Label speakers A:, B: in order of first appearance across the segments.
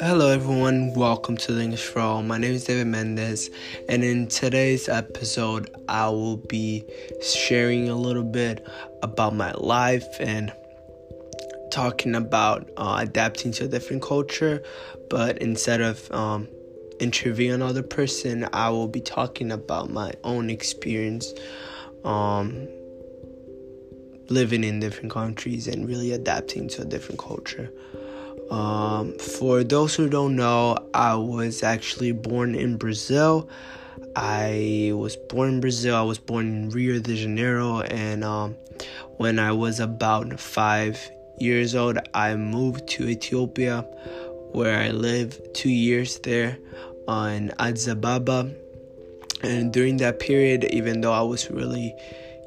A: Hello, everyone. Welcome to the English for All. My name is David Mendes, and in today's episode, I will be sharing a little bit about my life and talking about uh, adapting to a different culture. But instead of um, interviewing another person, I will be talking about my own experience um, living in different countries and really adapting to a different culture. Um, for those who don't know, I was actually born in Brazil. I was born in Brazil. I was born in Rio de Janeiro, and um, when I was about five years old, I moved to Ethiopia, where I lived two years there on Addis Ababa. And during that period, even though I was really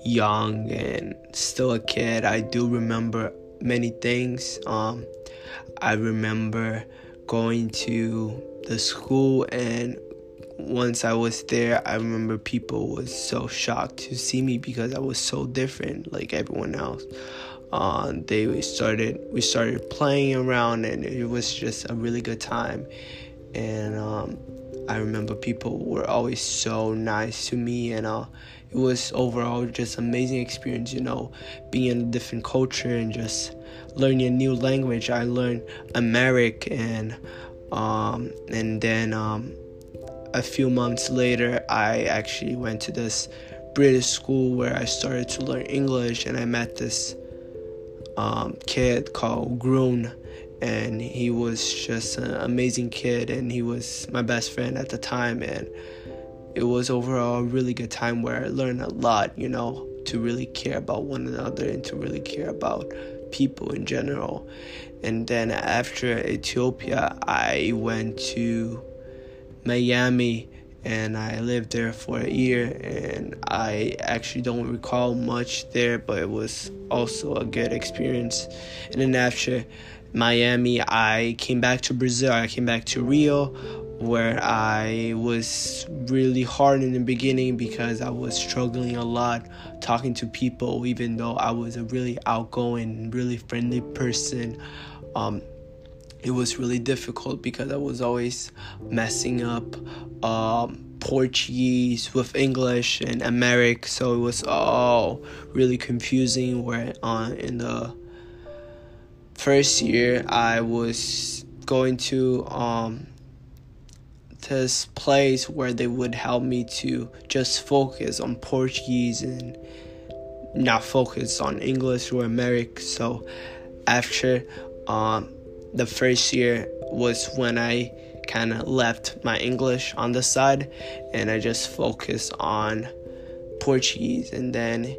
A: young and still a kid, I do remember many things. Um, I remember going to the school and once I was there, I remember people was so shocked to see me because I was so different like everyone else. Uh, they started we started playing around and it was just a really good time. And um, I remember people were always so nice to me and uh, it was overall just amazing experience, you know, being in a different culture and just learning a new language. I learned Amharic and um, and then um, a few months later, I actually went to this British school where I started to learn English, and I met this um, kid called Groon, and he was just an amazing kid, and he was my best friend at the time, and it was overall a really good time where I learned a lot, you know, to really care about one another and to really care about people in general. And then after Ethiopia, I went to Miami and I lived there for a year and I actually don't recall much there but it was also a good experience. And then after Miami I came back to Brazil. I came back to Rio where I was really hard in the beginning because I was struggling a lot talking to people, even though I was a really outgoing, really friendly person. Um, it was really difficult because I was always messing up um, Portuguese with English and Amharic, so it was all really confusing. Where uh, in the first year, I was going to um, this place where they would help me to just focus on Portuguese and not focus on English or Amharic. So after um, the first year was when I kind of left my English on the side and I just focused on Portuguese. And then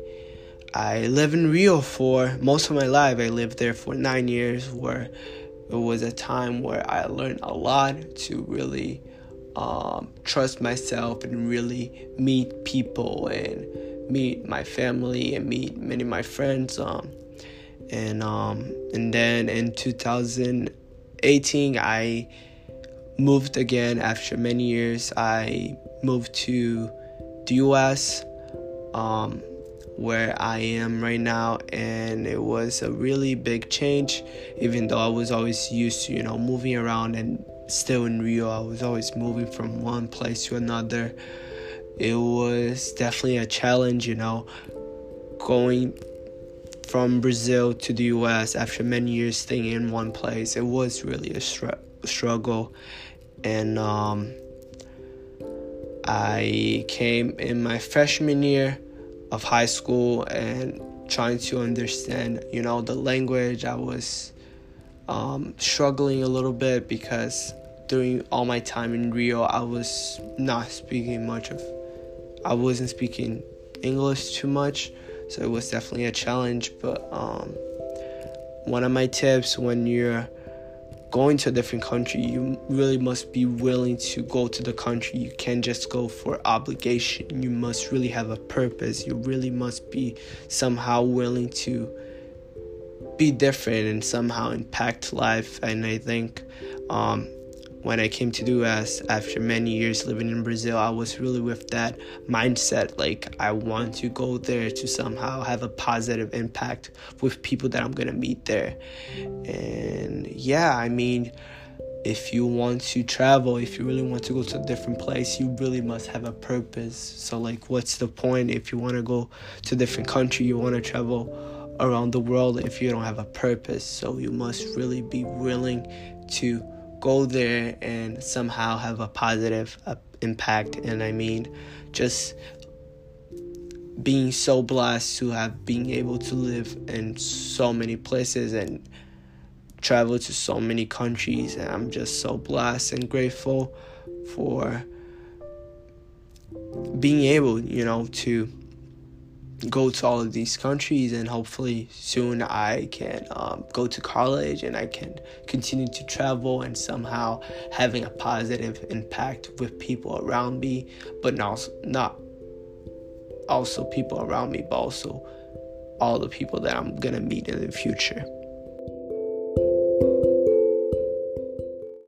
A: I lived in Rio for most of my life. I lived there for nine years, where it was a time where I learned a lot to really um, trust myself and really meet people and meet my family and meet many of my friends. Um, and um, and then in 2018, I moved again after many years. I moved to the U.S. Um, where I am right now, and it was a really big change. Even though I was always used to, you know, moving around and still in Rio, I was always moving from one place to another. It was definitely a challenge, you know, going from Brazil to the US after many years staying in one place. It was really a str- struggle. And um, I came in my freshman year of high school and trying to understand, you know, the language. I was um, struggling a little bit because during all my time in Rio, I was not speaking much of, I wasn't speaking English too much, so it was definitely a challenge. But um, one of my tips when you're going to a different country, you really must be willing to go to the country. You can't just go for obligation. You must really have a purpose. You really must be somehow willing to be different and somehow impact life. And I think um, when I came to the US after many years living in Brazil, I was really with that mindset like I want to go there to somehow have a positive impact with people that I'm going to meet there. And yeah, I mean, if you want to travel, if you really want to go to a different place, you really must have a purpose. So, like, what's the point if you want to go to a different country, you want to travel around the world if you don't have a purpose? So, you must really be willing to go there and somehow have a positive uh, impact. And I mean, just being so blessed to have been able to live in so many places and travel to so many countries and I'm just so blessed and grateful for being able, you know, to go to all of these countries and hopefully soon I can um, go to college and I can continue to travel and somehow having a positive impact with people around me, but not not also people around me, but also all the people that I'm gonna meet in the future.